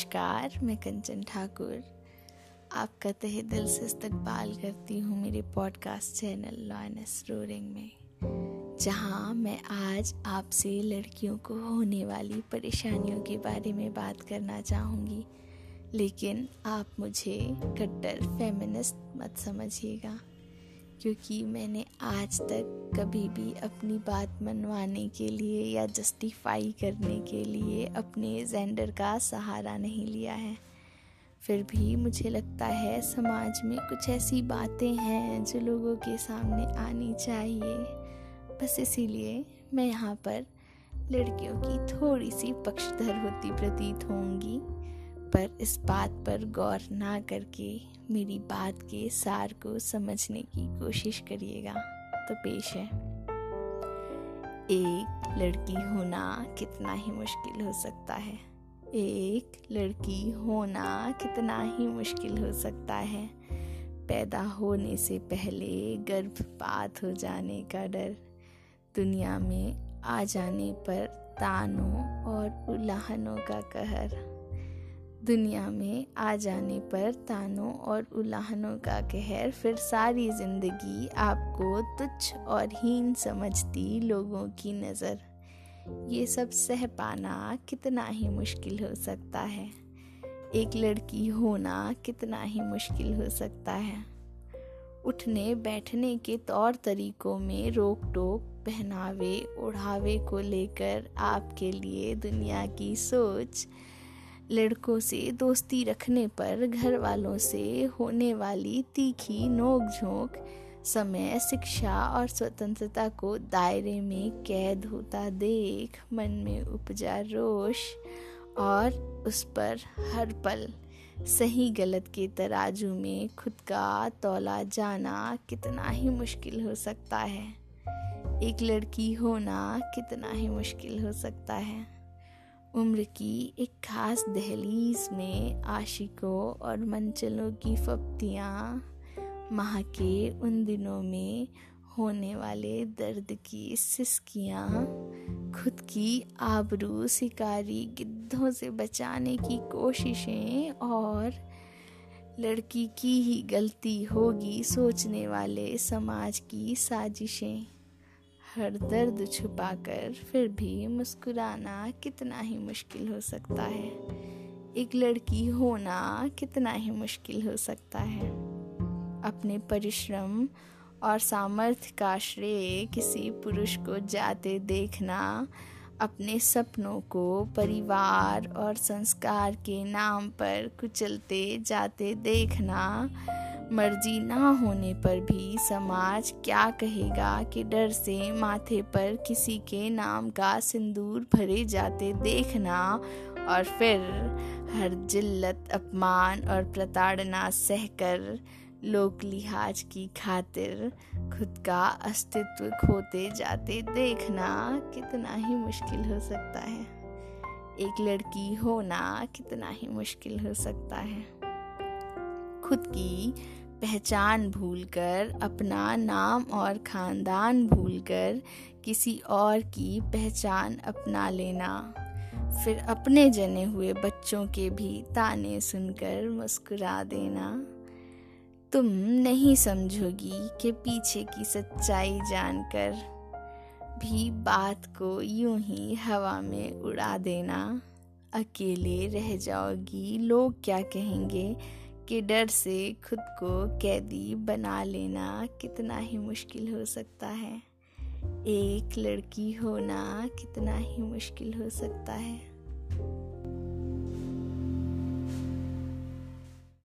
नमस्कार, मैं कंचन ठाकुर। आपका तहे दिल से इस्तकबाल करती हूँ मेरे पॉडकास्ट चैनल लॉयनस रोरिंग में, जहाँ मैं आज आपसे लड़कियों को होने वाली परेशानियों के बारे में बात करना चाहूँगी। लेकिन आप मुझे कट्टर फेमिनिस्ट मत समझिएगा। क्योंकि मैंने आज तक कभी भी अपनी बात मनवाने के लिए या जस्टिफाई करने के लिए अपने जेंडर का सहारा नहीं लिया है। फिर भी मुझे लगता है समाज में कुछ ऐसी बातें हैं जो लोगों के सामने आनी चाहिए। बस इसीलिए मैं यहाँ पर लड़कियों की थोड़ी सी पक्षधर होती प्रतीत होंगी। पर, इस बात पर गौर ना करके मेरी बात के सार को समझने की कोशिश करिएगा। तो पेश है। एक लड़की होना कितना ही मुश्किल हो सकता है। एक लड़की होना कितना ही मुश्किल हो सकता है। पैदा होने से पहले गर्भपात हो जाने का डर, दुनिया में आ जाने पर तानों और उलाहनों का कहर। दुनिया में आ जाने पर तानों और उलाहनों का कहर, फिर सारी ज़िंदगी आपको तुच्छ और हीन समझती लोगों की नज़र। ये सब सह पाना कितना ही मुश्किल हो सकता है। एक लड़की होना कितना ही मुश्किल हो सकता है। उठने बैठने के तौर तरीकों में रोक टोक पहनावे, ओढ़ावे को लेकर आपके लिए दुनिया की सोच लड़कों से दोस्ती रखने पर घर वालों से होने वाली तीखी नोक झोंक समय, शिक्षा और स्वतंत्रता को दायरे में कैद होता देख मन में उपजा रोष और उस पर हर पल सही गलत के तराजू में खुद का तोला जाना कितना ही मुश्किल हो सकता है। एक लड़की होना कितना ही मुश्किल हो सकता है। उम्र की एक खास दहलीज में आशिकों और मंचलों की फप्तियाँ माह के उन दिनों में होने वाले दर्द की सिसकियाँ, खुद की आबरू शिकारी गिद्धों से बचाने की कोशिशें और लड़की की ही गलती होगी सोचने वाले समाज की साजिशें। हर दर्द छुपाकर फिर भी मुस्कुराना कितना ही मुश्किल हो सकता है। एक लड़की होना कितना ही मुश्किल हो सकता है। अपने परिश्रम और सामर्थ्य का श्रेय किसी पुरुष को जाते देखना, अपने सपनों को परिवार और संस्कार के नाम पर कुचलते जाते देखना मर्ज़ी ना होने पर भी समाज क्या कहेगा कि डर से माथे पर किसी के नाम का सिंदूर भरे जाते देखना और फिर हर जिल्लत, अपमान और प्रताड़ना सहकर लोक लिहाज की खातिर खुद का अस्तित्व खोते जाते देखना कितना ही मुश्किल हो सकता है। एक लड़की होना कितना ही मुश्किल हो सकता है। खुद की पहचान भूलकर, अपना नाम और ख़ानदान भूलकर किसी और की पहचान अपना लेना। फिर अपने जने हुए बच्चों के भी ताने सुनकर मुस्कुरा देना। तुम नहीं समझोगी कि पीछे की सच्चाई जानकर, भी बात को यूँ ही हवा में उड़ा देना। अकेले रह जाओगी, लोग क्या कहेंगे? के डर से खुद को कैदी बना लेना कितना ही मुश्किल हो सकता है। एक लड़की होना कितना ही मुश्किल हो सकता है।